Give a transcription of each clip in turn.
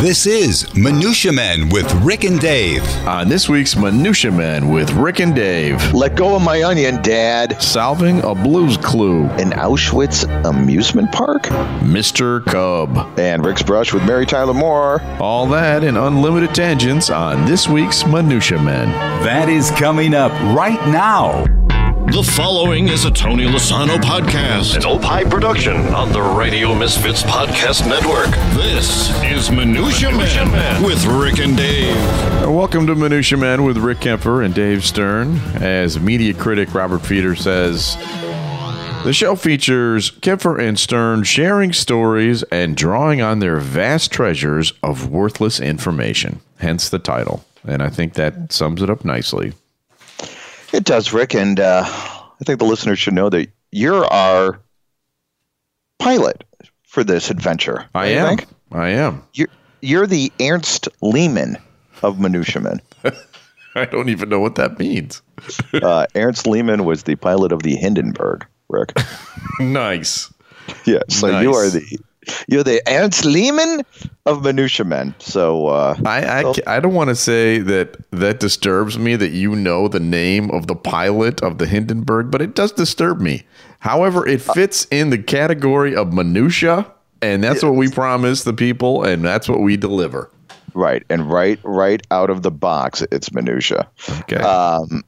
This is Minutia Men with Rick and Dave. On this week's Minutia Men with Rick and Dave, Let go of my onion, Dad. solving a blues clue, An Auschwitz amusement park? Mr. Cub. And Rick's Brush with Mary Tyler Moore. All that and unlimited tangents on this week's Minutia Men. That is coming up right now. The following is a Tony Lossano podcast, an Opie production on the Radio Misfits Podcast Network. This is Minutia, Man with Rick and Dave. Welcome to Minutia Man with Rick Kaempfer and Dave Stern. As media critic Robert Feder says, the show features Kaempfer and Stern sharing stories and drawing on their vast treasures of worthless information, hence the title. And I think that sums it up nicely. It does, Rick. And uh, I think the listeners should know that you're our pilot for this adventure. I am. think? I am. You're, you're the Ernst Lehmann of Minutia Men. I don't even know what that means. Uh, Ernst Lehmann was the pilot of the Hindenburg, Rick. nice. Yeah, so you are the you're the Ernst Lehmann of Minutia Men. So uh, I, I, I don't want to say that that disturbs me that you know the name of the pilot of the Hindenburg, but it does disturb me. However, it fits in the category of minutia, and that's what we promise the people, and that's what we deliver. right and right right out of the box, it's minutia. Okay. Um,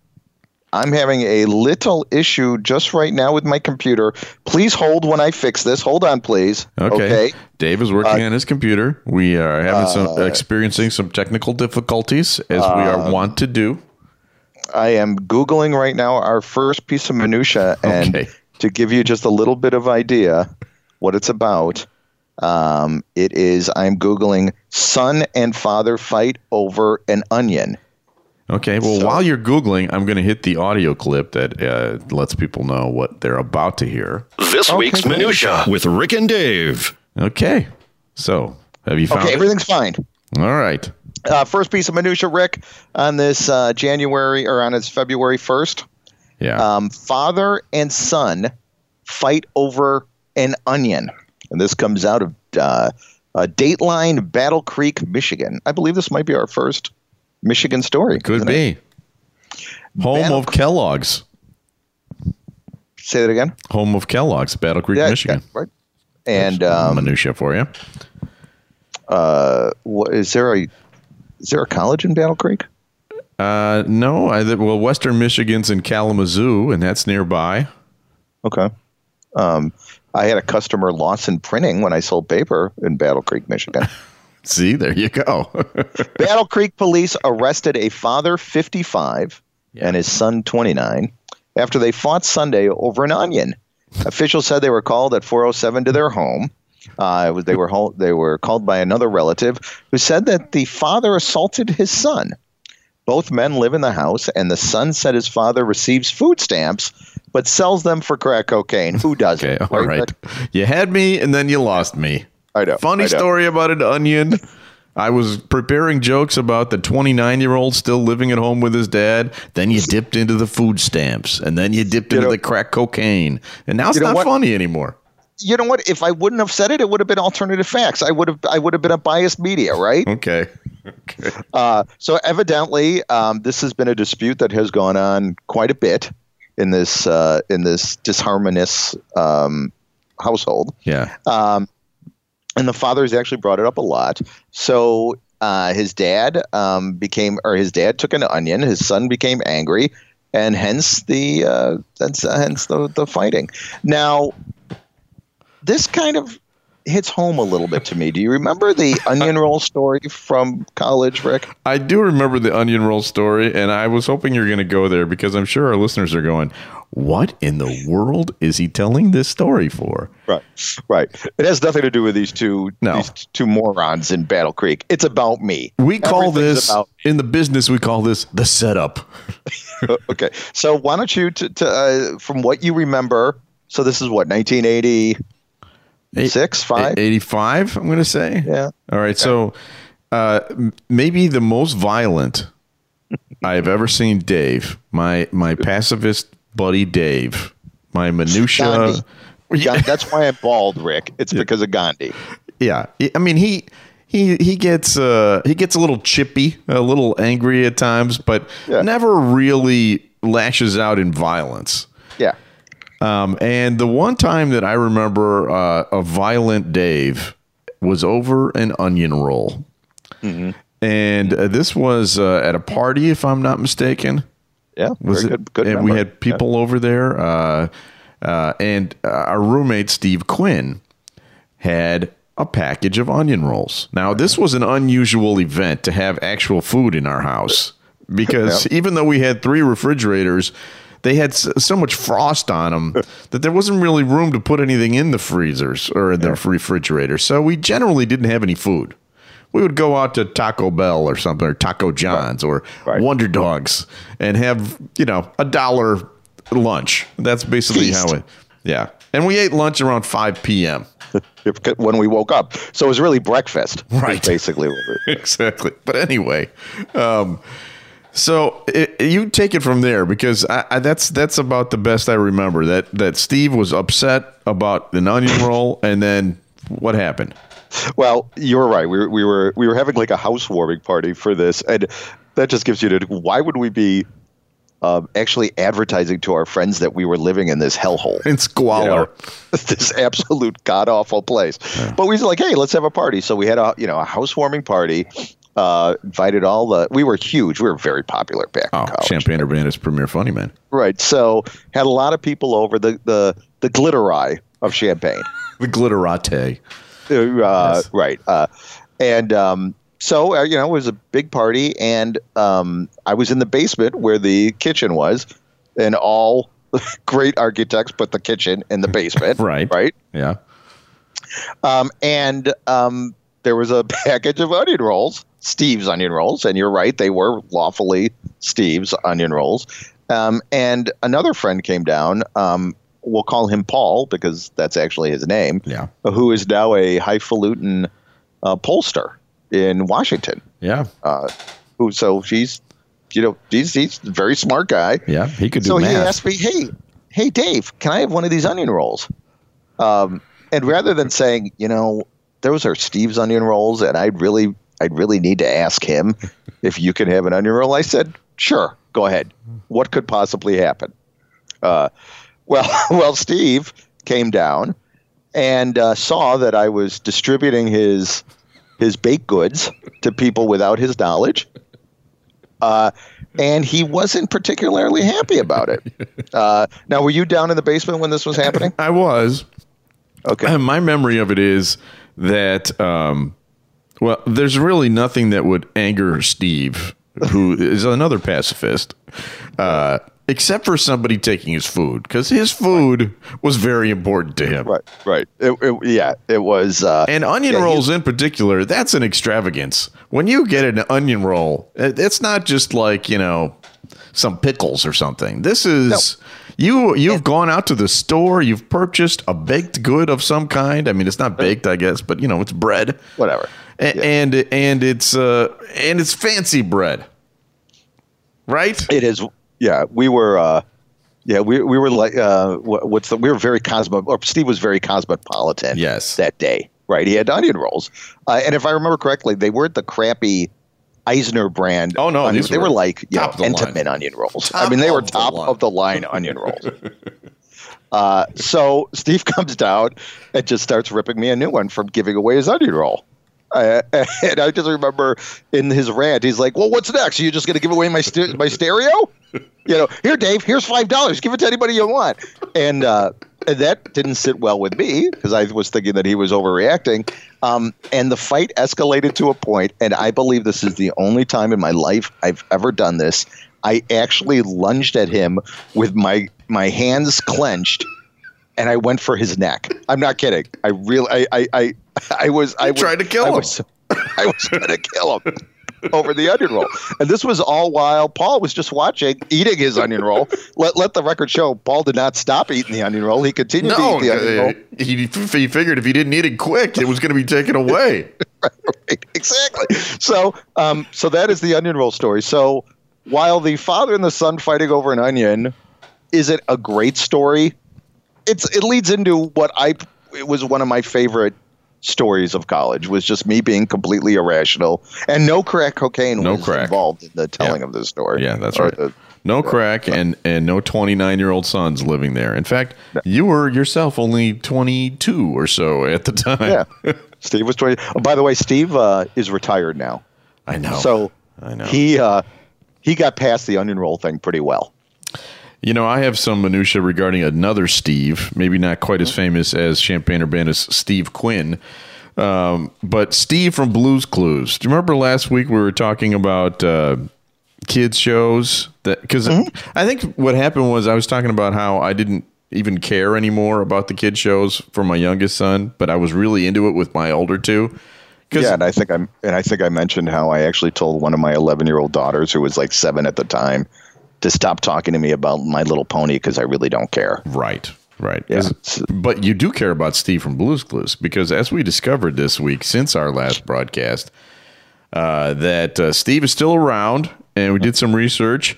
I'm having a little issue just right now with my computer. Please hold when I fix this. Hold on, please. okay. Dave is working Uh, on his computer. We are having some experiencing some technical difficulties, as we Uh, are wont to do. I am googling right now our first piece of minutia, and Okay. to give you just a little bit of idea what it's about, um, it is I'm googling son and father fight over an onion. Okay. Well, So- while you're googling, I'm going to hit the audio clip that uh, lets people know what they're about to hear. This week's great. Minutia with Rick and Dave. Okay. So, have you found Okay, it? everything's fine. All right. Uh, first piece of minutia, Rick, on this uh, January or on its February first. Yeah. Um, father and son fight over an onion, and this comes out of uh, uh, Dateline, Battle Creek, Michigan. I believe this might be our first Michigan story. Could isn't it? be. Home Battle of Kellogg's. Say that again. Home of Kellogg's, Battle Creek, Yeah, Michigan. yeah, right. And um, Minutia for you. uh, what, is there a is there a college in Battle Creek? Uh, no, I, well, Western Michigan's in Kalamazoo, and that's nearby. Okay. Um, I had a customer Lawson Printing when I sold paper in Battle Creek, Michigan. See, there you go. Battle Creek police arrested a father, 55, and his son, 29, after they fought Sunday over an onion. Officials said they were called at 4:07 to their home. Uh, they were hol- they were called by another relative who said that the father assaulted his son. Both men live in the house, and the son said his father receives food stamps but sells them for crack cocaine. Who doesn't? okay, all right. You had me, and then you lost me. I know. Funny I know. story about an onion. I was preparing jokes about the 29 year old still living at home with his dad. Then you dipped into the food stamps, and then you dipped You into know- the crack cocaine, and now it's not what? funny anymore. You know what? If I wouldn't have said it, it would have been alternative facts. I would have I would have been a biased media, right? Okay. Okay. Uh, so evidently, um, this has been a dispute that has gone on quite a bit in this uh, in this disharmonious um, household, Yeah. um, and the father's actually brought it up a lot. So uh, his dad um, became, or his dad took an onion. His son became angry, and hence the uh, hence, hence the the fighting. Now, this kind of hits home a little bit to me. Do you remember the onion roll story from college, Rick? I do remember the onion roll story, and I was hoping you're going to go there because I'm sure our listeners are going, What in the world is he telling this story for? Right, right. It has nothing to do with these two No. these two morons in Battle Creek. It's about me. We call this, in the business, we call this the setup. okay. So why don't you, to, to, uh, from what you remember? So this is what 1986, Eight- five. 85, I'm going to say. Yeah. All right. So uh, maybe the most violent I've ever seen Dave, my my pacifist buddy Dave, my minutia. Gandhi. That's why I'm bald, Rick. It's because of Gandhi. Yeah, I mean he he he gets uh he gets a little chippy, a little angry at times, but Yeah. never really lashes out in violence. Yeah. Um, and the one time that I remember uh, a violent Dave was over an onion roll. And uh, this was uh, at a party, if I'm not mistaken. Yeah. Was very it? good. Good. and we had people over there. Uh, uh, and uh, our roommate, Steve Quinn, had a package of onion rolls. Now, this was an unusual event to have actual food in our house because even though we had three refrigerators, they had so much frost on them that there wasn't really room to put anything in the freezers or in the refrigerator. So we generally didn't have any food. We would go out to Taco Bell or something, or Taco John's, or Right. Wonder Dogs, and have you know a dollar lunch. That's basically Feast. how it. Yeah, and we ate lunch around five p.m. When we woke up. So it was really breakfast. Right. Basically. exactly. But anyway, um, so it, you take it from there because I, I, that's that's about the best I remember. That that Steve was upset about an onion roll, and then what happened? Well, you're right. We were, we were we were having like a housewarming party for this, and that just gives you the why would we be um, actually advertising to our friends that we were living in this hellhole? In you squalor. know, this absolute god awful place. But we was like, hey, let's have a party. So we had a you know a housewarming party. Uh, invited all the. We were huge. We were very popular back in Oh, college. Champaign Urbana's premier funny man. Right. So had a lot of people over. The the the glitter eye of Champaign. The glitterate. Uh, Yes. Right. Uh, and um, so, uh, you know, it was a big party, and um, I was in the basement where the kitchen was, and all great architects put the kitchen in the basement. Right. Right. Yeah. Um, and um, there was a package of onion rolls, Steve's onion rolls, and you're right, they were lawfully Steve's onion rolls. Um, and another friend came down. Um, we'll call him Paul because that's actually his name. Yeah. Who is now a highfalutin uh, pollster in Washington. Yeah. Uh, who so she's, you know, he's he's a very smart guy. Yeah. He could do So he asked me, "Hey, hey, Dave, can I have one of these onion rolls?" Um, and rather than saying, you know, those are Steve's onion rolls, and I'd really, I'd really need to ask him if you can have an onion roll, I said, "Sure, go ahead. What could possibly happen?" Uh, well, well, Steve came down and uh, saw that I was distributing his his baked goods to people without his knowledge. Uh, and he wasn't particularly happy about it. Uh, now, were you down in the basement when this was happening? I was. Okay. My memory of it is that, um, well, there's really nothing that would anger Steve, who is another pacifist, uh, except for somebody taking his food, because his food was very important to him. Right, right. It, it, yeah, it was. Uh, And onion Yeah, rolls in particular, that's an extravagance. When you get an onion roll, it- it's not just like, you know, some pickles or something. This is you you've gone out to the store, you've purchased a baked good of some kind. I mean, it's not baked, I guess, but you know, it's bread. whatever. A- Yeah. And and it's uh and it's fancy bread. Right? It is. Yeah, we were. Uh, yeah, we we were like. Uh, what's the? We were very cosmo. Or Steve was very cosmopolitan. Yes. That day, right? He had onion rolls, uh, and if I remember correctly, they weren't the crappy Eisner brand. Oh, no, onion- they were were like you know, top of the line. Entenmann onion rolls. Top I mean, they were of the top of the line onion rolls. Uh, so Steve comes down and just starts ripping me a new one from giving away his onion roll. And I just remember in his rant, he's like, "Well, what's next? Are you just going to give away my st- my stereo? You know, here, Dave. Here's five dollars. Give it to anybody you want." And uh, and that didn't sit well with me because I was thinking that he was overreacting. Um, and the fight escalated to a point, and I believe this is the only time in my life I've ever done this. I actually lunged at him with my my hands clenched, and I went for his neck. I'm not kidding. I really, I, I, I, I was, I was, tried to kill I him. Was, I was going to kill him over the onion roll, and this was all while Paul was just watching, eating his onion roll. Let let the record show, Paul did not stop eating the onion roll. He continued No, to eat the onion roll. uh, he, he figured if he didn't eat it quick, it was going to be taken away. Right, exactly. So, um, so that is the onion roll story. So, while the father and the son fighting over an onion is it a great story, it's it leads into what I it was one of my favorite stories of college was just me being completely irrational and no crack cocaine No was crack. involved in the telling Yeah. of this story. Yeah, that's right. the- no crack and and no 29 year old sons living there. In fact, you were yourself only 22 or so at the time. yeah. Steve was 20. Oh, by the way, Steve uh, is retired now. I know. So I know. he uh, he got past the onion roll thing pretty well. You know, I have some minutia regarding another Steve, maybe not quite as famous as Champaign Urbana's Steve Quinn, um, but Steve from Blues Clues. Do you remember last week we were talking about uh, kids shows? That because I think what happened was I was talking about how I didn't even care anymore about the kid shows for my youngest son, but I was really into it with my older two. Yeah, and I think I'm and I think I mentioned how I actually told one of my 11 year old daughters who was like seven at the time to stop talking to me about My Little Pony because I really don't care. Right, right. Yeah. But you do care about Steve from Blues Clues because, as we discovered this week since our last broadcast, uh, that uh, Steve is still around, and we did some research,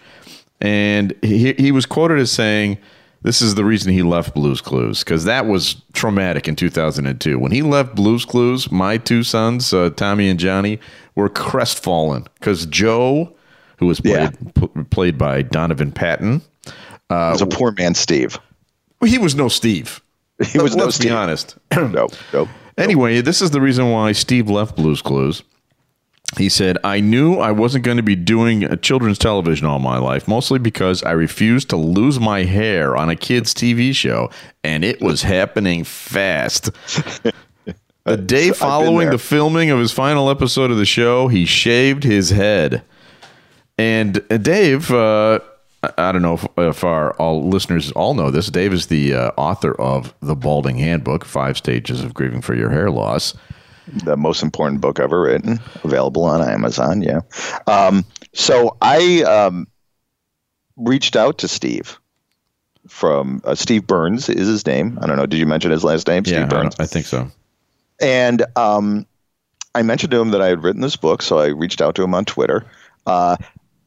and he he was quoted as saying. This is the reason he left Blues Clues because that was traumatic in 2002. When he left Blues Clues, my two sons, uh, Tommy and Johnny, were crestfallen because Joe, who was Yeah. played p- played by Donovan Patton, uh, I was a poor man, Steve. he was no Steve. He was no Let's be Steve. honest. Nope, nope. anyway, this is the reason why Steve left Blues Clues. He said, I knew I wasn't going to be doing a children's television all my life, mostly because I refused to lose my hair on a kid's TV show, and it was happening fast. The day following the filming of his final episode of the show, he shaved his head. And uh, Dave, uh, I- I don't know if, if our all listeners all know this. Dave is the uh, author of The Balding Handbook Five Stages of Grieving for Your Hair Loss. the most important book ever written, available on Amazon. Yeah. Um, so I um, reached out to Steve from uh, Steve Burns is his name. I don't know. Did you mention his last name? yeah, Steve I, Burns. don't- I think so. And um, I mentioned to him that I had written this book, so I reached out to him on Twitter. Uh,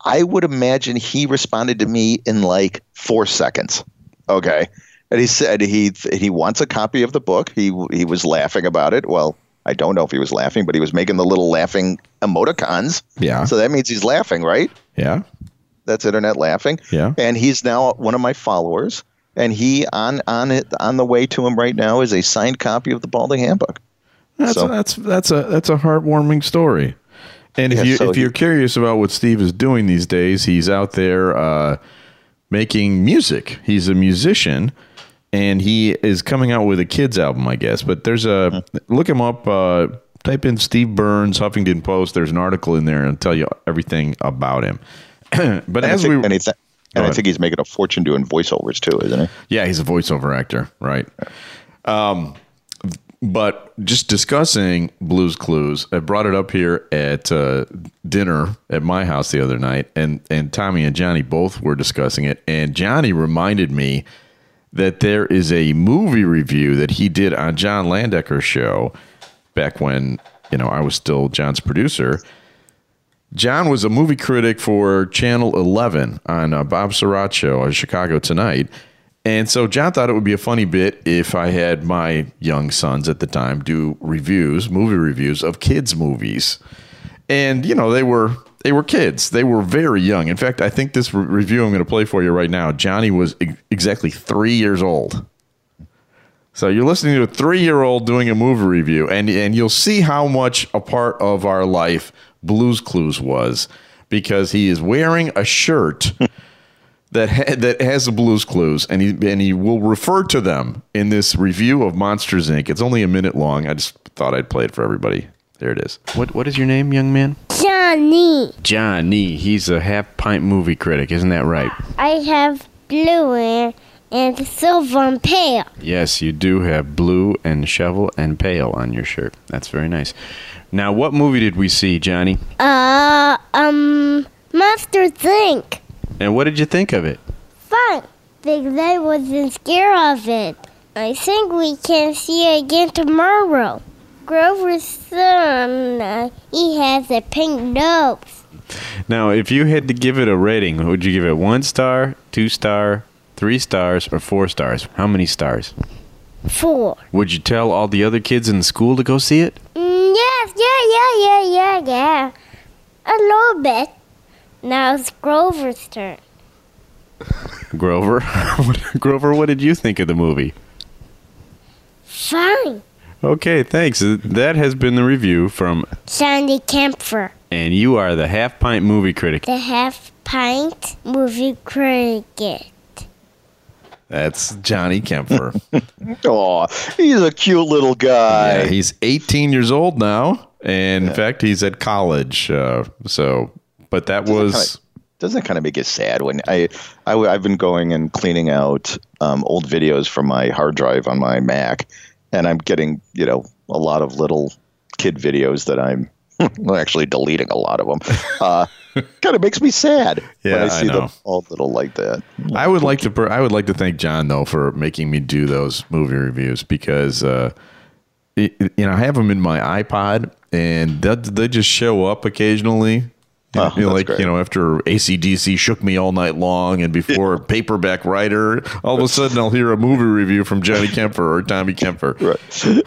I would imagine he responded to me in like four seconds. Okay, and he said he he wants a copy of the book. He he was laughing about it. Well, I don't know if he was laughing, but he was making the little laughing emoticons. Yeah. So that means he's laughing, right? Yeah. That's internet laughing. Yeah. And he's now one of my followers. And he on on it on the way to him right now is a signed copy of the Balding Handbook. That's So- that's that's a that's a heartwarming story. And if Yeah, you so if he- you're curious about what Steve is doing these days, he's out there uh, making music. He's a musician, and he is coming out with a kids album, I guess. But there's a look him up. Uh, type in Steve Burns Huffington Post. There's an article in there and tell you everything about him. but And as I think, we and, th- and I think he's making a fortune doing voiceovers too, isn't he? Yeah, he's a voiceover actor, right? Um, but just discussing Blues Clues, I brought it up here at uh, dinner at my house the other night, and and Tommy and Johnny both were discussing it, and Johnny reminded me that there is a movie review that he did on John Landecker's show back when you know I was still John's producer. John was a movie critic for Channel 11 on uh, Bob show on Chicago Tonight. And so John thought it would be a funny bit if I had my young sons at the time do reviews, movie reviews of kids' movies. And you know, they were they were kids. They were very young. In fact, I think this re- review I'm going to play for you right now, Johnny was ex- exactly 3 years old. So you're listening to a three-year-old doing a movie review, and and you'll see how much a part of our life Blues Clues was, because he is wearing a shirt that ha- that has the Blues Clues, and he and he will refer to them in this review of Monsters Inc. It's only a minute long. I just thought I'd play it for everybody. There it is. What what is your name, young man? Johnny, Johnny. He's a half pint movie critic, isn't that right? I have blue and, and silver and pale. Yes, you do have blue and shovel and pale on your shirt. That's very nice. Now, what movie did we see, Johnny? Uh, um, Monster Inc. And what did you think of it? Fun, because I wasn't scared of it. I think we can see it again tomorrow. Grover's son, uh, he has a pink nose. Now, if you had to give it a rating, would you give it one star, two star, three stars, or four stars? How many stars? Four. Would you tell all the other kids in school to go see it? Mm, yes, yeah, yeah, yeah, yeah, yeah. A little bit. Now it's Grover's turn. Grover, Grover, what did you think of the movie? Fine. Okay, thanks. That has been the review from, Sandy Kaempfer, and you are the half pint movie critic. the half pint movie cricket. That's Johnny Kaempfer. Oh, he's a cute little guy. yeah, he's 18 years old now, and in fact, he's at college. Uh, so, but that was doesn't it kind of make it sad when I, I I've been going and cleaning out um, old videos from my hard drive on my Mac, and I'm getting you know a lot of little kid videos that I'm actually deleting a lot of them. Uh, kind of makes me sad when Yeah, I I see know. them all little like that. I would like to. I would like to thank John though for making me do those movie reviews because uh, it, you know I have them in my iPod and they they just show up occasionally. You know, Oh, like great. you know, after ACDC shook me all night long, and before paperback writer, all of a sudden I'll hear a movie review from Johnny Kaempfer or Tommy Kaempfer. Right.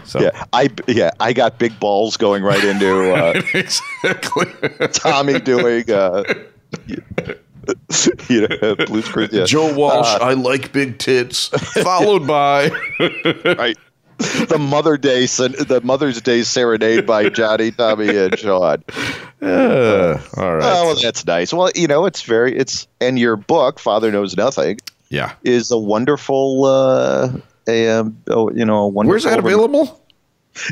So Yeah, I yeah I got big balls going right into uh, exactly. Tommy doing. Uh, you know, Blue's Clues. Yeah. Joe Walsh, I like big tits. Followed by right. The Mother Day, the Mother's Day serenade by Johnny, Tommy, and Sean. Uh, all right. Oh, well, that's nice. Well, you know, it's very it's and your book, Father Knows Nothing, yeah. is a wonderful. Uh, a um, oh, you know, a wonderful. Where's that available?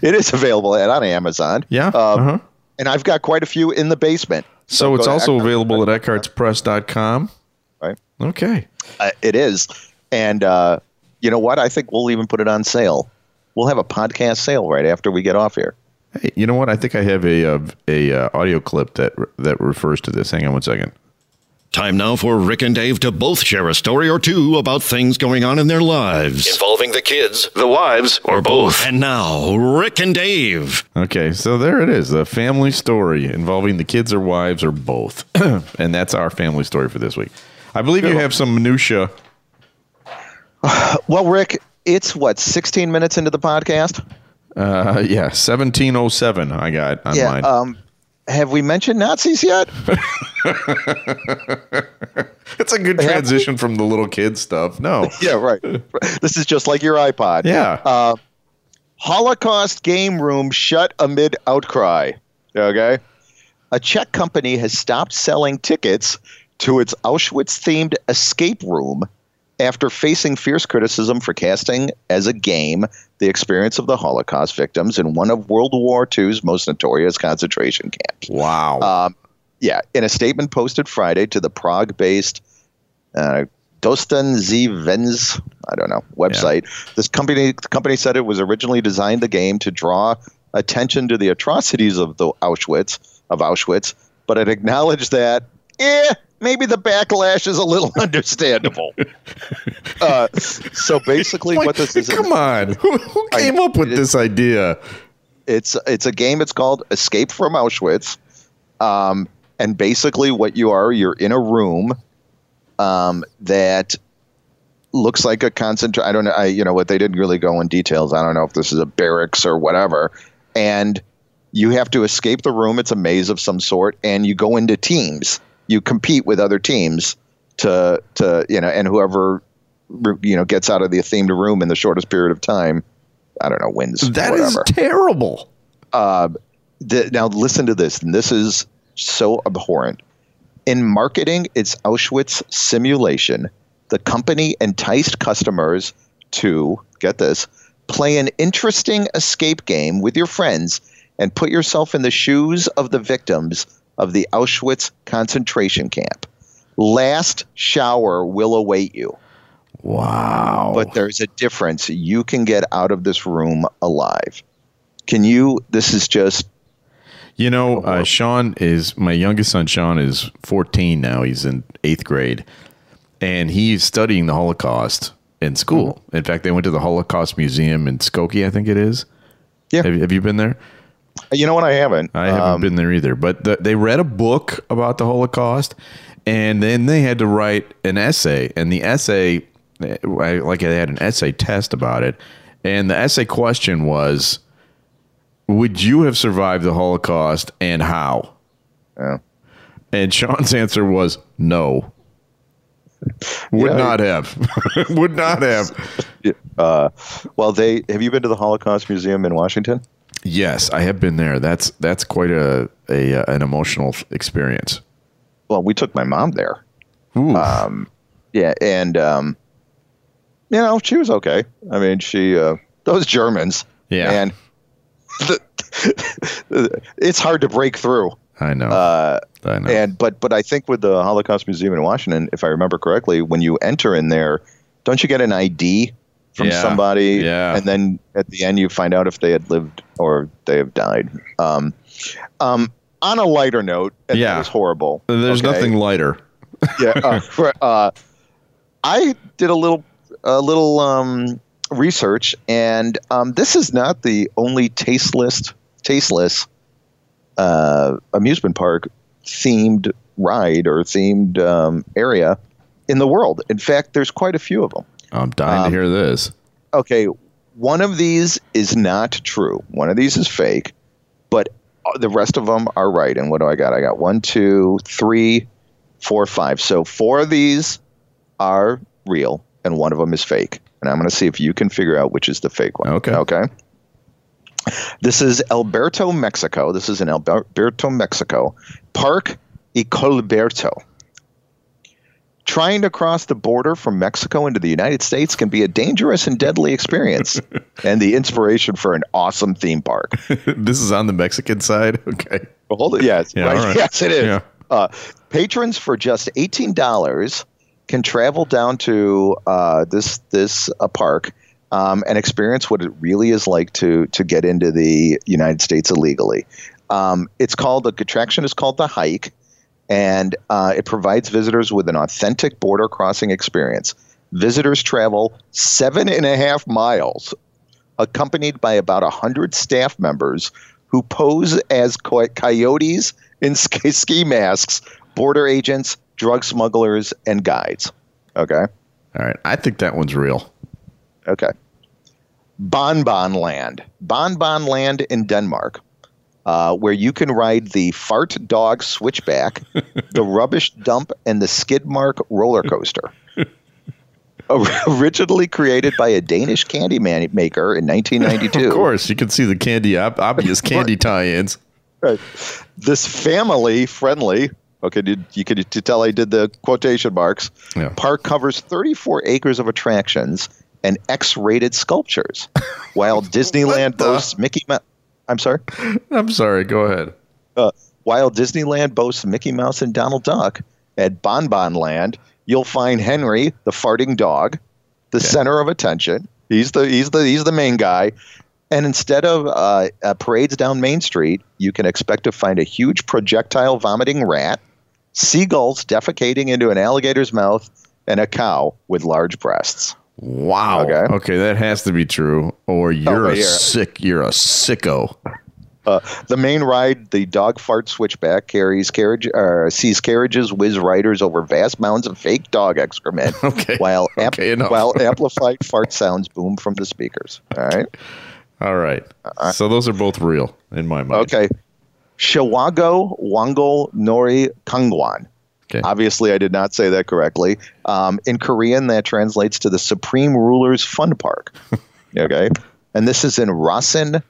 It is available at on Amazon. Yeah. Um, uh-huh. and I've got quite a few in the basement. So go it's also Eckhart- available at eckhartzpress.com. Right. Okay. Uh, it is, and uh, you know what? I think we'll even put it on sale. We'll have a podcast sale right after we get off here. Hey, you know what? I think I have a uh, a uh, audio clip that that refers to this. Hang on one second. Time now for Rick and Dave to both share a story or two about things going on in their lives. Involving the kids, the wives, or both. And now, Rick and Dave. Okay, so there it is, a family story involving the kids or wives or both, and that's our family story for this week. I believe you have some minutia. Well, Rick, it's what 16 minutes into the podcast. Uh, yeah, seventeen oh seven. I got on yeah. mine. Um, have we mentioned Nazis yet? it's a good transition from the little kid stuff. No. yeah, right. This is just like your iPod. Yeah. Uh, Holocaust game room shut amid outcry. Okay. A Czech company has stopped selling tickets to its Auschwitz themed escape room after facing fierce criticism for casting as a game the experience of the Holocaust victims in one of World War II's most notorious concentration camps. wow. Um, yeah, in a statement posted Friday to the Prague-based uh, Dostan Z Vens, I don't know, website, this company the company said it was originally designed the game to draw attention to the atrocities of the Auschwitz of Auschwitz, but it acknowledged that, eh, maybe the backlash is a little understandable. uh, so basically, what this is, Come on. Who, who I- came up with it- this idea? it's it's a game. It's called Escape from Auschwitz, um, and basically, what you are, you're in a room um, that looks like a concentration. I don't know. I you know what they didn't really go in details. I don't know if this is a barracks or whatever, and you have to escape the room. It's a maze of some sort, and you go into teams. You compete with other teams to to you know, and whoever you know gets out of the themed room in the shortest period of time. I don't know wins. That is terrible. uh, the, now listen to this, and this is so abhorrent. In marketing its Auschwitz simulation, the company enticed customers to get this play an interesting escape game with your friends and put yourself in the shoes of the victims of the Auschwitz concentration camp. Last shower will await you, Wow. but there's a difference. You can get out of this room alive. Can you? This is just You know, uh, Sean is my youngest son. Sean is 14 now. He's in eighth grade, and he's studying the Holocaust in school. In fact, they went to the Holocaust Museum in Skokie, I think it is. Yeah. Have, have you been there? You know what? I haven't. I haven't Um, been there either. But the, they read a book about the Holocaust, and then they had to write an essay. And the essay, like they had an essay test about it, And the essay question was Would you have survived the Holocaust and how? Yeah. And Sean's answer was no. Would Yeah. not have. Would not have. Uh, well, they have you been to the Holocaust Museum in Washington? Yes, I have been there. That's that's quite a, a uh, an emotional experience. Well, we took my mom there. Ooh. Yeah, and um, you know she was okay. I mean, she uh, those Germans. Yeah. and it's hard to break through. I know. Uh, I know. and but but I think with the Holocaust Museum in Washington, if I remember correctly, when you enter in there, don't you get an ID from Yeah, somebody? yeah. And then at the end, you find out if they had lived or they have died. Um, um, on a lighter note, Yeah. that was horrible. There's okay? nothing lighter. yeah. Uh, for- uh, I did a little a little um, research, and um, this is not the only tasteless tasteless uh, amusement park themed ride or themed um, area in the world. In fact, there's quite a few of them. I'm dying Um, to hear this. Okay, one of these is not true. One of these is fake, but uh, the rest of them are right. And what do I got? I got one, two, three, four, five. So four of these are real, and one of them is fake. And I'm going to see if you can figure out which is the fake one. Okay. Okay. This is Alberto, Mexico. This is in Alberto, Mexico. Park y Colberto. Trying to cross the border from Mexico into the United States can be a dangerous and deadly experience, and the inspiration for an awesome theme park. this is on the Mexican side. Okay. Well, hold it. Yes, Yeah, right. right. yes, it is. Yeah. Uh, patrons for just eighteen dollars can travel down to uh, this this uh, park um, and experience what it really is like to to get into the United States illegally. Um, it's called the attraction is called the hike, and uh, it provides visitors with an authentic border crossing experience. Visitors travel seven and a half miles accompanied by about 100 staff members who pose as co- coyotes in ski, ski masks, border agents, drug smugglers, and guides. Okay. All right. I think that one's real. Okay. Bonbon Land. Bonbon Land in Denmark, uh, where you can ride the Fart Dog Switchback, the Rubbish Dump, and the Skidmark roller coaster. Originally created by a Danish candy man- maker in 1992. Of course, you can see the candy ob- obvious candy tie-ins. Right. This family friendly, okay, you could you tell I did the quotation marks. Yeah. Park covers 34 acres of attractions and X-rated sculptures, while Disneyland boasts Mickey Mouse. I'm sorry. I'm sorry. Go ahead. Uh, while Disneyland boasts Mickey Mouse and Donald Duck, at Bonbon Land you'll find Henry, the farting dog, the center of attention. He's the he's the he's the main guy. And instead of uh, uh, parades down Main Street, you can expect to find a huge projectile vomiting rat, seagulls defecating into an alligator's mouth, and a cow with large breasts. Wow. Okay. Okay, that has to be true, or you're but a here- sick. You're a sicko. Uh, the main ride, the dog fart switchback, carries carriage, uh, sees carriages whiz riders over vast mounds of fake dog excrement, Okay. while amp- Okay, enough. while amplified fart sounds boom from the speakers. All right. All right. So those are both real in my mind. Uh, Okay. Shawago Wangol Nori Kangwan. Okay. Obviously, I did not say that correctly. Um, in Korean, that translates to the Supreme Ruler's Fun Park. okay. And this is in Rossin,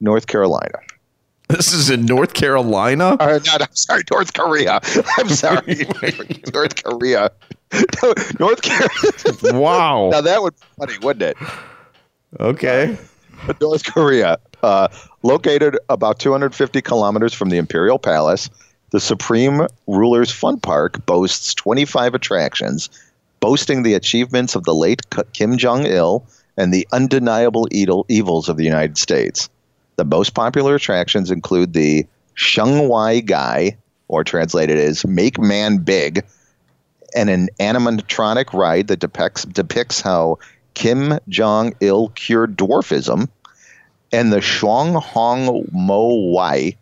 North Carolina. This is in North Carolina. Uh, not, I'm sorry, North Korea. I'm sorry, North Korea. North Korea. Wow. now that would be funny, wouldn't it? Okay. North Korea, uh, located about 250 kilometers from the Imperial Palace, the Supreme Ruler's Fun Park boasts 25 attractions, boasting the achievements of the late Kim Jong Il and the undeniable evil- evils of the United States. The most popular attractions include the Shungwai Guy, or translated as Make Man Big, and an animatronic ride that depicts depicts how Kim Jong Il cured dwarfism, and the Shuang Hong Mo Wai,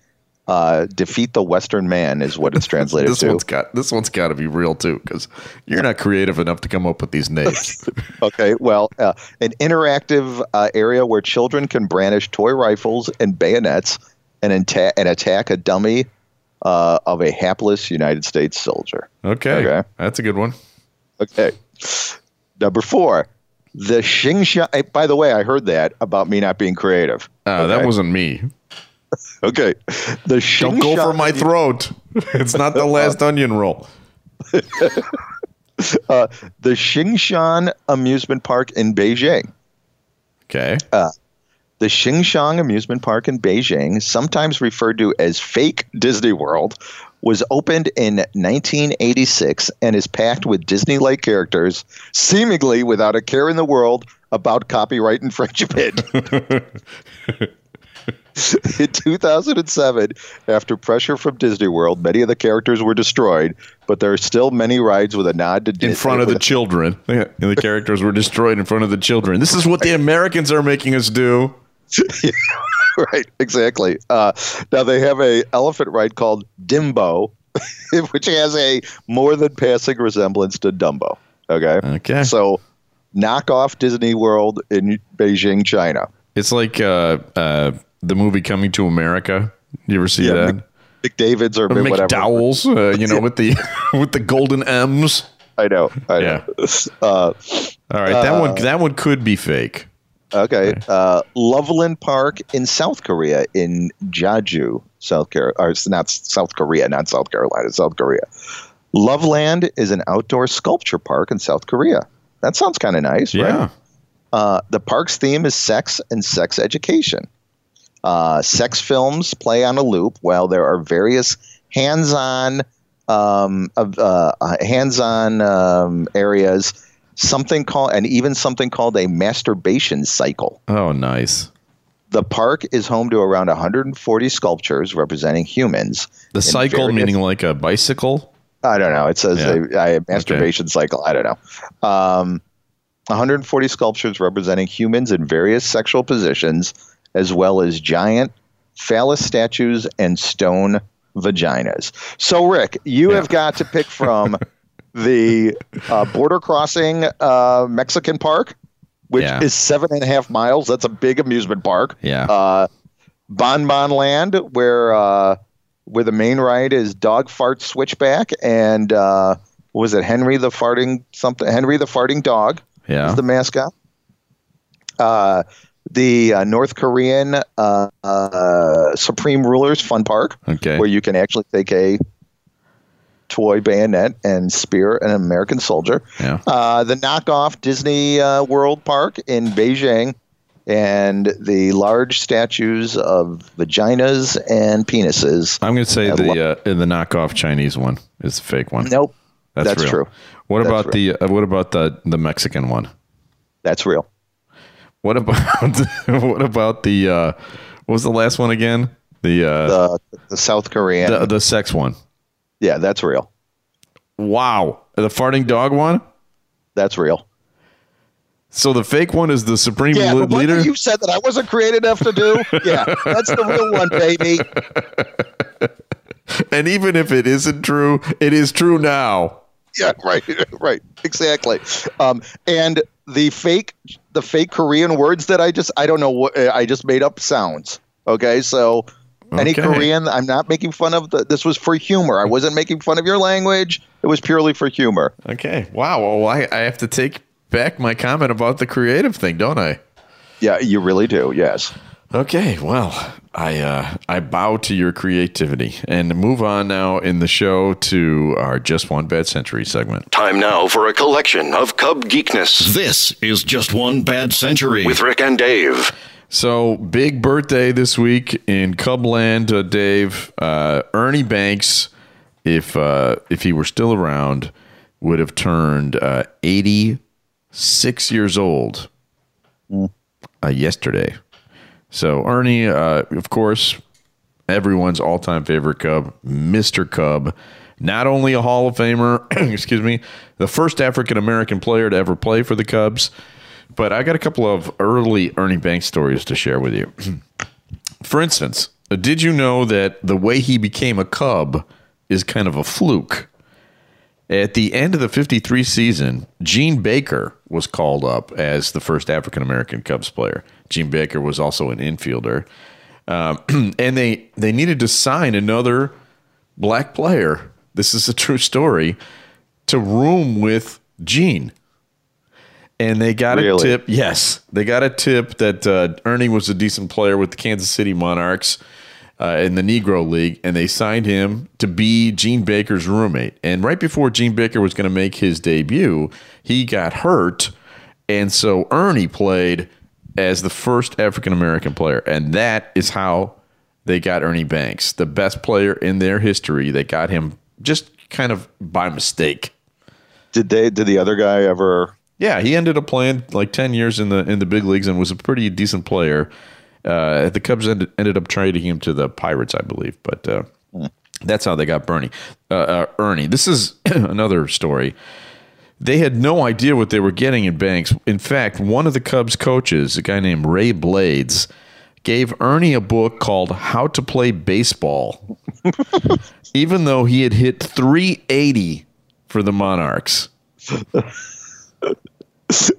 Uh, defeat the Western man is what it's translated This to. one's got this one's got to be real too, because you're not creative enough to come up with these names. Okay, well, uh, an interactive uh, area where children can brandish toy rifles and bayonets and, anta- and attack a dummy uh, of a hapless United States soldier. Okay, Okay. that's a good one. Okay. Number four, the Xingxiang. eh, By the way, I heard that about me not being creative. Uh, That wasn't me. Okay. The Don't go for my throat. It's not the last onion roll. uh, the Xingshan Amusement Park in Beijing. Okay. The Xingxiang Amusement Park in Beijing, sometimes referred to as Fake Disney World, was opened in 1986 and is packed with Disney like characters, seemingly without a care in the world about copyright infringement. in 2007, after pressure from Disney World, many of the characters were destroyed, but there are still many rides with a nod to Disney. in front of the children. Yeah, The characters were destroyed in front of the children. This is what the Americans are making us do. right, exactly. Uh, now they have a elephant ride called Dimbo, which has a more than passing resemblance to Dumbo. Okay. Okay. So, knock off Disney World in Beijing, China. It's like uh, uh, the movie Coming to America. You ever see Yeah, that? Mc- McDavid's or Or whatever. McDowell's, uh, you know, with the with the golden M's. I know. I know. Uh, All right, that one that one could be fake. okay. Uh, Loveland Park in South Korea, in Jeju, South. Or it's not South Korea, not South Carolina, South Korea. Loveland is an outdoor sculpture park in South Korea. That sounds kind of nice, Yeah. right? Uh, the park's theme is sex and sex education. Uh, sex films play on a loop while there are various hands-on um, uh, uh, hands-on um, areas. Something called and even something called a masturbation cycle. Oh, nice. The park is home to around 140 sculptures representing humans. The cycle various- meaning like a bicycle. I don't know. It says Yeah. a, a masturbation cycle. I don't know. Um, 140 sculptures representing humans in various sexual positions, as well as giant phallus statues and stone vaginas. So, Rick, you have got to pick from the uh, border crossing uh, Mexican park, which Yeah. is seven and a half miles. That's a big amusement park. Yeah. Uh, Bon Bon Land, where uh, where the main ride is Dog Fart Switchback, and uh, was it Henry the farting something? Henry the farting dog Yeah. is the mascot. Uh, the uh, North Korean uh, uh, Supreme Rulers Fun Park, Okay. where you can actually take a toy bayonet and spear an American soldier. Yeah. Uh, the knockoff Disney uh, World Park in Beijing, and the large statues of vaginas and penises. I'm going to say the uh, the knockoff Chinese one is the fake one. Nope, that's, that's real. true. What That's about the uh, what about the the Mexican one? that's real. What about what about the uh, what was the last one again? The uh, The the South Korean, the, the sex one. yeah, that's real. Wow, the farting dog one. That's real. So the fake one is the supreme Yeah, what leader. you said that I wasn't creative enough to do. yeah, that's the real one, baby. and even if it isn't true, it is true now. Yeah, right, right, exactly. Um, and the fake, the fake Korean words that I just, I don't know what I just made up sounds. Okay, so any Okay. Korean, I'm not making fun of. The, this was for humor. I wasn't making fun of your language. It was purely for humor. Okay. Wow. Well, I, I have to take back my comment about the creative thing, don't I? Yeah, you really do. Yes. Okay, well, I uh, I bow to your creativity and move on now in the show to our just one bad century segment. Time now for a collection of Cub geekness. This is Just One Bad Century with Rick and Dave. So big birthday this week in Cubland, uh, Dave. Uh, Ernie Banks, if uh, if he were still around, would have turned uh, eighty six years old uh, yesterday. So Ernie, uh, of course, everyone's all-time favorite Cub, Mr. Cub. Not only a Hall of Famer, excuse me, the first African American player to ever play for the Cubs, but I got a couple of early Ernie Banks stories to share with you. for instance, Did you know that the way he became a Cub is kind of a fluke? At the end of the 53 season, Gene Baker was called up as the first African American Cubs player. Gene Baker was also an infielder. Um, and they, they needed to sign another black player. This is a true story to room with Gene. And they got a tip. Yes, they got a tip that uh, Ernie was a decent player with the Kansas City Monarchs uh, in the Negro League, and they signed him to be Gene Baker's roommate. And right before Gene Baker was going to make his debut, he got hurt, and so Ernie played as the first African American player, and that is how they got Ernie Banks, the best player in their history. They got him just kind of by mistake. Did they? Did the other guy ever? Yeah, he ended up playing like ten years in the in the big leagues and was a pretty decent player. Uh, the Cubs ended, ended up trading him to the Pirates, I believe, but uh, that's how they got Bernie. Uh, uh, Ernie. This is another story. They had no idea what they were getting in Banks. In fact, one of the Cubs coaches, a guy named Ray Blades, gave Ernie a book called How to Play Baseball, even though he had hit 380 for the Monarchs.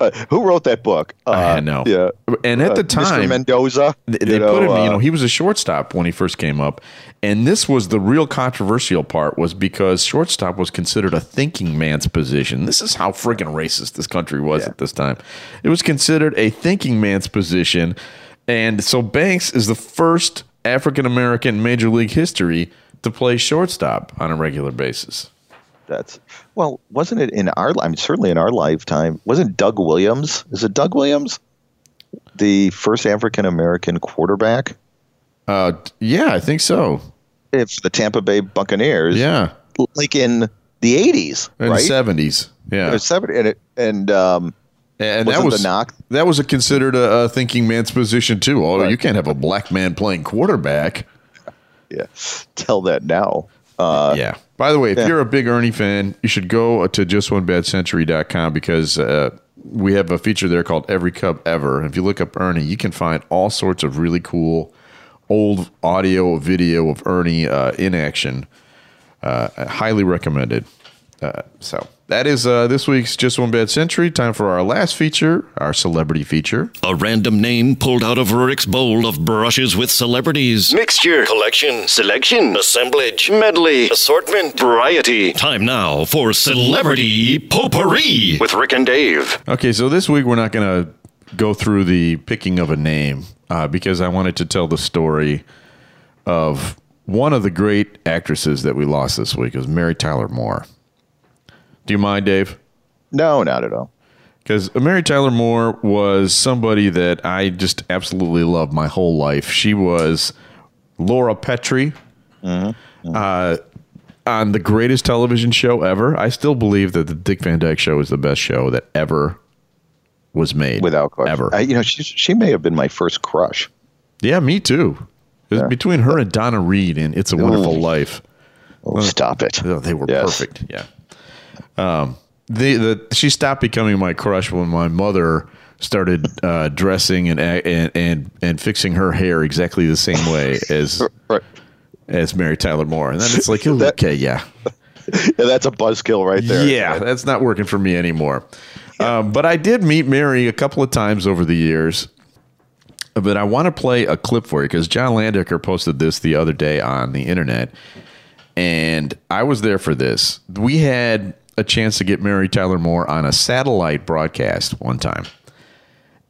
Uh, who wrote that book? Uh, I know. Yeah. And at Uh, the Mr. time, Mendoza. They, they know, put him, you uh, know, he was a shortstop when he first came up. And this was the real controversial part was because shortstop was considered a thinking man's position. This is how friggin' racist this country was at this time. It was considered a thinking man's position. And so Banks is the first African American Major League history to play shortstop on a regular basis. That's well, wasn't it in our? I mean, certainly in our lifetime. Wasn't Doug Williams? Is it Doug Williams, the first African American quarterback Uh, yeah, I think so. If the Tampa Bay Buccaneers? Yeah. like in the eighties, In right? the 70s. Yeah. Or seven- and it, and um, And that was knock- That was a considered a, a thinking man's position too. Oh, Right. you can't have a black man playing quarterback. yeah, tell that now. Uh, yeah. By the way, if yeah. you're a big Ernie fan, you should go to justonebadcentury.com because uh, we have a feature there called Every Cub Ever. If you look up Ernie, you can find all sorts of really cool old audio, video of Ernie uh, in action. Uh, highly recommended. Uh, so that is uh, this week's Just One Bad Century. Time for our last feature, our celebrity feature. A random name pulled out of Rurik's bowl of brushes with celebrities. Mixture, collection, selection, assemblage, medley, assortment, variety. Time now for Celebrity Potpourri with Rick and Dave. Okay, so this week we're not going to go through the picking of a name uh, because I wanted to tell the story of one of the great actresses that we lost this week. It was Mary Tyler Moore. Do you mind, Dave? No, not at all. Because Mary Tyler Moore was somebody that I just absolutely loved my whole life. She was Laura Petrie uh, on the greatest television show ever. I still believe that the Dick Van Dyke Show is the best show that ever was made. Without question. Ever. I, you know, she she may have been my first crush. yeah, me too. Yeah. between her and Donna Reed and It's a Wonderful Life. Oh, stop it. They were Yes. perfect. Yeah. Um, the the she stopped becoming my crush when my mother started uh, dressing and, and and and fixing her hair exactly the same way as Right. as Mary Tyler Moore, and then it's like, That- okay, yeah, Yeah, that's a buzzkill right there. yeah, that's not working for me anymore. Um, but I did meet Mary a couple of times over the years. But I want to play a clip for you because John Landecker posted this the other day on the internet, and I was there for this. We had a chance to get Mary Tyler Moore on a satellite broadcast one time,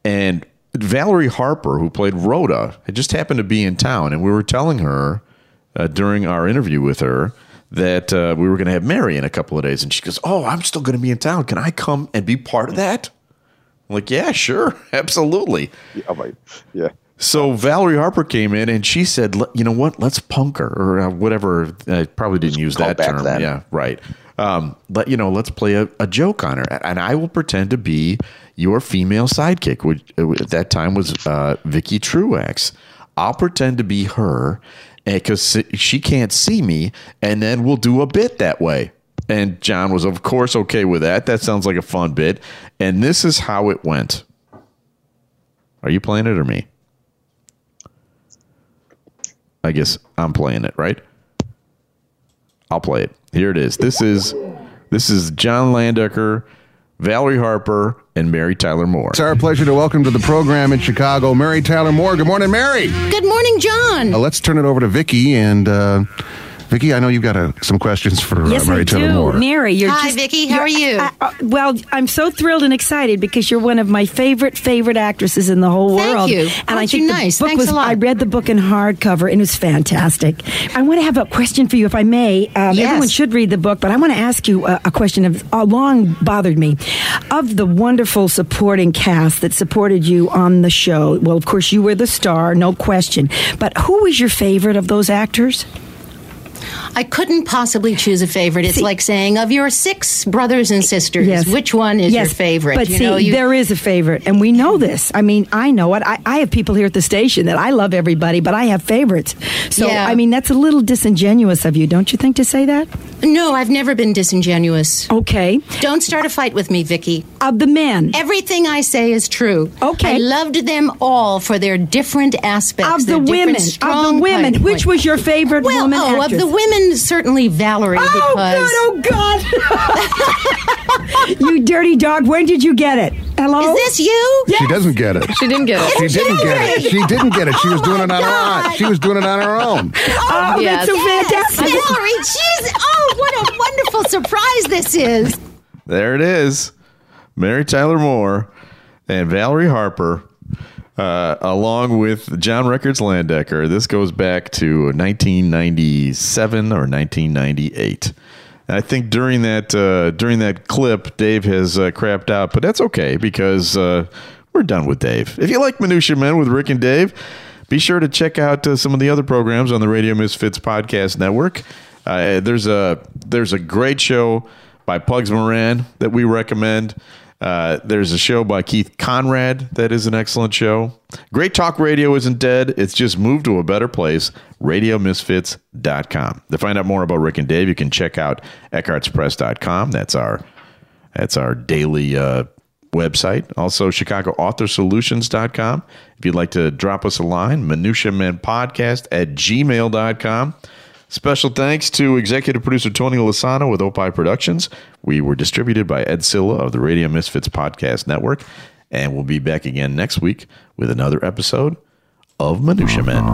and Valerie Harper, who played Rhoda, had just happened to be in town, and we were telling her uh, during our interview with her that uh, we were going to have Mary in a couple of days, and she goes, "Oh, I'm still going to be in town. Can I come and be part of that?" I'm like, "Yeah, sure, absolutely." Yeah, like, yeah. So Valerie Harper came in and she said, "You know what? Let's punk her or uh, whatever." I probably didn't use that term. then. Yeah, right. Um, but you know, let's play a, a joke on her, and I will pretend to be your female sidekick, which uh, at that time was uh, Vicky Truax. I'll pretend to be her because she can't see me, and then we'll do a bit that way. And John was, of course, okay with that. That sounds like a fun bit. And this is how it went. Are you playing it or me? I guess I'm playing it, right? I'll play it. Here it is. This is this is John Landecker, Valerie Harper, and Mary Tyler Moore. It's our pleasure to welcome to the program in Chicago, Mary Tyler Moore. Good morning, Mary. Good morning, John. Uh, let's turn it over to Vicky and. Uh, Vicki, I know you've got uh, some questions for uh, yes, Mary I Tyler do. Moore. Mary, you're Hi, just, Vicki. How are you? I, I, well, I'm so thrilled and excited because you're one of my favorite favorite actresses in the whole Thank world. you. And I Aren't think you the nice? book Thanks was. a lot. I read the book in hardcover and it was fantastic. I want to have a question for you, if I may. Um, Yes. Everyone should read the book, but I want to ask you a, a question of uh, long bothered me. Of the wonderful supporting cast that supported you on the show, well, of course, you were the star, no question. But who was your favorite of those actors? I couldn't possibly choose a favorite. It's See- like saying of your six brothers and sisters, Yes. which one is Yes, your favorite? But you see, know, you, there is a favorite, and we know this. I mean, I know it. I, I have people here at the station that I love everybody, but I have favorites. So, Yeah. I mean, that's a little disingenuous of you, don't you think, to say that? No, I've never been disingenuous. Okay. Don't start a fight with me, Vicky. Of the men. Everything I say is true. Okay. I loved them all for their different aspects. Of the their different women, of the women, point- which was your favorite well, woman oh, actress? of the women, certainly Valerie, Oh because God! Oh God! you dirty dog! When did you get it? Hello? is this you? She doesn't get it. She didn't get it. She didn't get it. She didn't get it. She was oh, doing it on her own. She was doing it on her own. Oh, Yes. that's so Yes, fantastic! Valerie. Jeez, oh, what a wonderful surprise this is. There it is. Mary Tyler Moore and Valerie Harper, uh, along with John Records Landecker. This goes back to 1997 or 1998. And I think during that uh, during that clip, Dave has uh, crapped out, but that's okay because uh, we're done with Dave. If you like Minutia Men with Rick and Dave, be sure to check out uh, some of the other programs on the Radio Misfits podcast network. Uh, there's a there's a great show by Pugs Moran that we recommend. Uh, there's a show by Keith Conrad that is an excellent show. Great Talk Radio isn't dead. It's just moved to a better place. RadioMisfits.com. To find out more about Rick and Dave, you can check out EckhartzPress.com. That's our that's our daily uh, website. Also, ChicagoAuthorSolutions.com. If you'd like to drop us a line, MinutiaMenPodcast at gmail.com. Special thanks to executive producer Tony Lossano with Opie Productions. We were distributed by Ed Silla of the Radio Misfits Podcast Network. And we'll be back again next week with another episode of Minutia Men.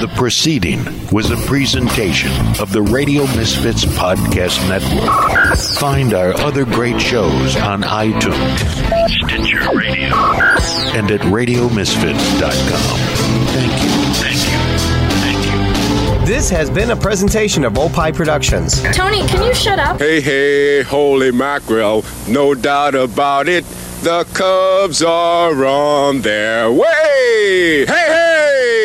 The proceeding was a presentation of the Radio Misfits Podcast Network. Find our other great shows on iTunes, Stitcher Radio, and at RadioMisfits.com. Thank you. Thank you. This has been a presentation of Opie Productions. Tony, can you shut up? Hey, hey, holy mackerel, no doubt about it. The Cubs are on their way. Hey, hey!